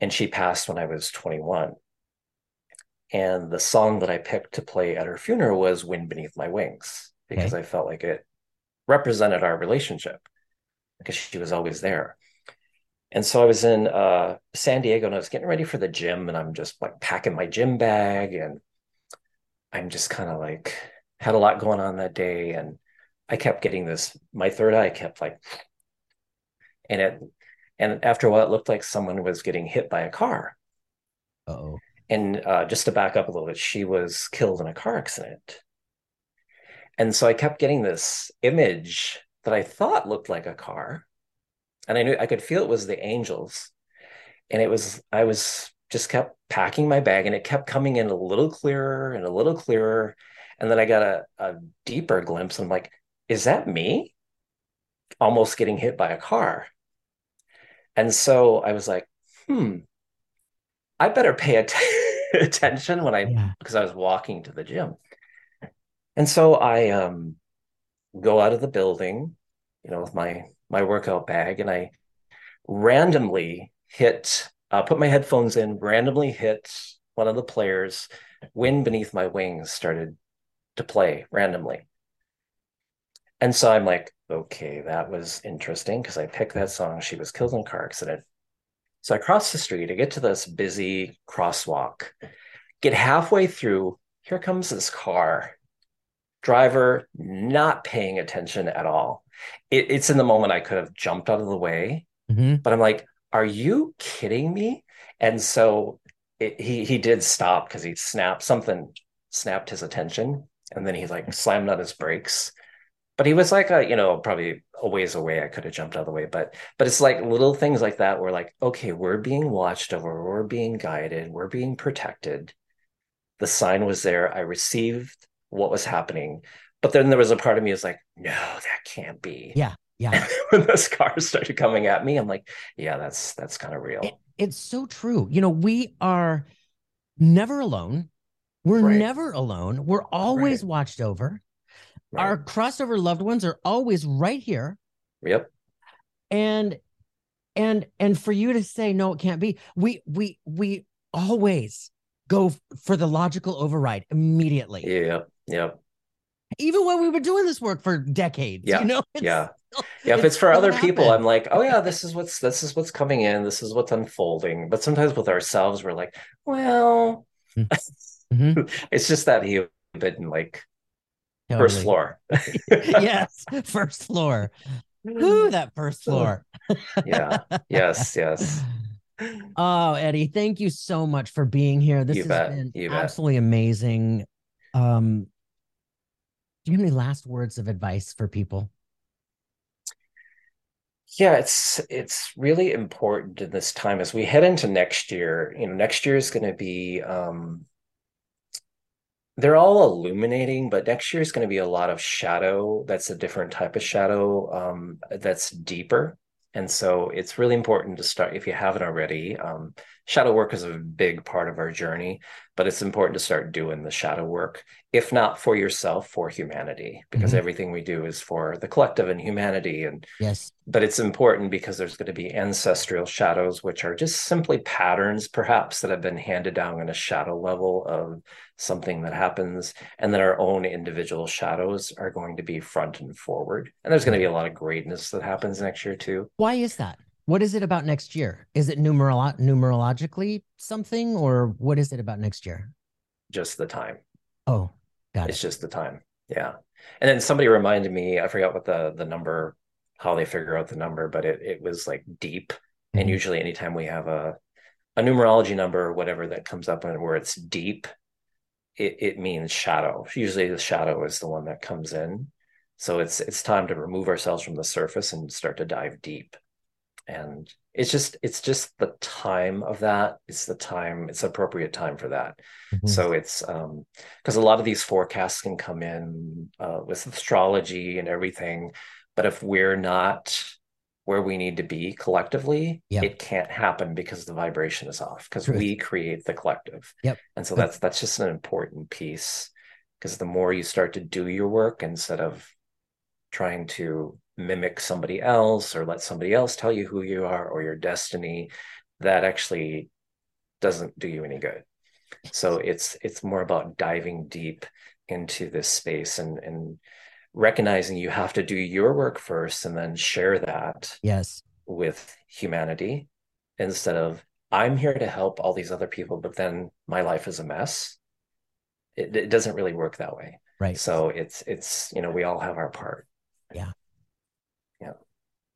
And she passed when I was 21. And the song that I picked to play at her funeral was Wind Beneath My Wings, because I felt like it represented our relationship, because she was always there. And so I was in uh, San Diego and I was getting ready for the gym, and I'm just like packing my gym bag, and I'm just kind of like had a lot going on that day, and I kept getting this. My third eye kept like, and it, and after a while, it looked like someone was getting hit by a car. Uh-oh. And uh, just to back up a little bit, she was killed in a car accident. And so I kept getting this image that I thought looked like a car. And I knew I could feel it was the angels. And it was, I was just kept packing my bag and it kept coming in a little clearer and a little clearer. And then I got a, a deeper glimpse. I'm like, is that me? Almost getting hit by a car. And so I was like, hmm, I better pay att- attention when I, Yeah. because I was walking to the gym. And so I um, go out of the building, you know, with my my workout bag, and I randomly hit, uh, put my headphones in, randomly hit one of the players. Wind Beneath My Wings started to play randomly. And so I'm like, okay, that was interesting because I picked that song. She was killed in a car accident. So I cross the street, I get to this busy crosswalk, get halfway through. Here comes this car, driver not paying attention at all. It, it's in the moment I could have jumped out of the way, Mhm. but I'm like, are you kidding me? And so it, he he did stop because he snapped something, snapped his attention, and then he like slammed on his brakes. But he was like a, you know, probably a ways away. I could have jumped out of the way, but but it's like little things like that where like, okay, we're being watched over, we're being guided, we're being protected. The sign was there. I received what was happening. But then there was a part of me was like, no, that can't be. Yeah. Yeah. when those cars started coming at me, I'm like, yeah, that's that's kind of real. It, it's so true. You know, we are never alone. We're Right. never alone. We're always Right. watched over. Right. Our crossover loved ones are always right here. Yep. And and and for you to say no, it can't be. We we we always go for the logical override immediately. Yeah. Yep. Even when we were doing this work for decades. Yeah, You know, yeah. still- Yeah. If it's for other people. I'm like, oh yeah, this is what's this is what's coming in. This is what's unfolding. But sometimes with ourselves, we're like, well, Mhm. it's just that he bit like first floor. yes, first floor. Who that first floor. yeah. Yes. Yes. Oh, Eddie, thank you so much for being here. This You has bet, been you bet. absolutely amazing. Um, do you have any last words of advice for people? Yeah, it's it's really important in this time as we head into next year. You know, next year is going to be um they're all illuminating, but next year is going to be a lot of shadow. That's a different type of shadow um that's deeper. And so it's really important to start if you haven't already. Um, shadow work is a big part of our journey, but it's important to start doing the shadow work, if not for yourself, for humanity, because Mhm. everything we do is for the collective and humanity. And Yes. but it's important because there's going to be ancestral shadows, which are just simply patterns, perhaps, that have been handed down on a shadow level of something that happens. And then our own individual shadows are going to be front and forward. And there's going to be a lot of greatness that happens next year, too. Why is that? What is it about next year? Is it numerolo- numerologically something, or what is it about next year? Just the time. Oh, got It's it. just the time. Yeah. And then somebody reminded me, I forgot what the the number, how they figure out the number, but it it was like deep. And Mhm. usually anytime we have a a numerology number or whatever that comes up and where it's deep, it, it means shadow. Usually the shadow is the one that comes in. So it's it's time to remove ourselves from the surface and start to dive deep. And it's just it's just the time of that. It's the time, it's appropriate time for that. Mhm. So it's um because a lot of these forecasts can come in uh, with astrology and everything, but if we're not where we need to be collectively, Yeah. it can't happen because the vibration is off because we create the collective. Yep. And so Good. that's that's just an important piece because the more you start to do your work instead of trying to mimic somebody else or let somebody else tell you who you are or your destiny, that actually doesn't do you any good. So it's it's more about diving deep into this space and and recognizing you have to do your work first and then share that Yes. with humanity instead of I'm here to help all these other people, but then my life is a mess. It, it doesn't really work that way. Right. So it's it's you know we all have our part.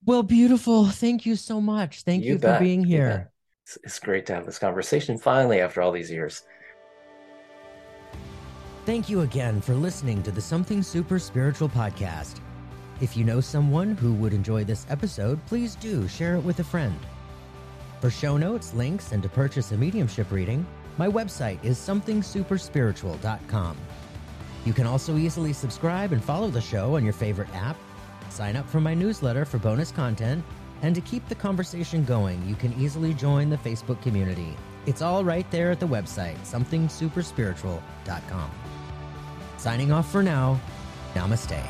Well, beautiful. Thank you so much. Thank you, for being here. bet. It's, it's great to have this conversation finally after all these years. Thank you again for listening to the Something Super Spiritual podcast. If you know someone who would enjoy this episode, please do share it with a friend. For show notes, links, and to purchase a mediumship reading, my website is somethingsuperspiritual.com. You can also easily subscribe and follow the show on your favorite app, sign up for my newsletter for bonus content, and to keep the conversation going, you can easily join the Facebook community. It's all right there at the website, somethingsuperspiritual.com. Signing off for now, namaste.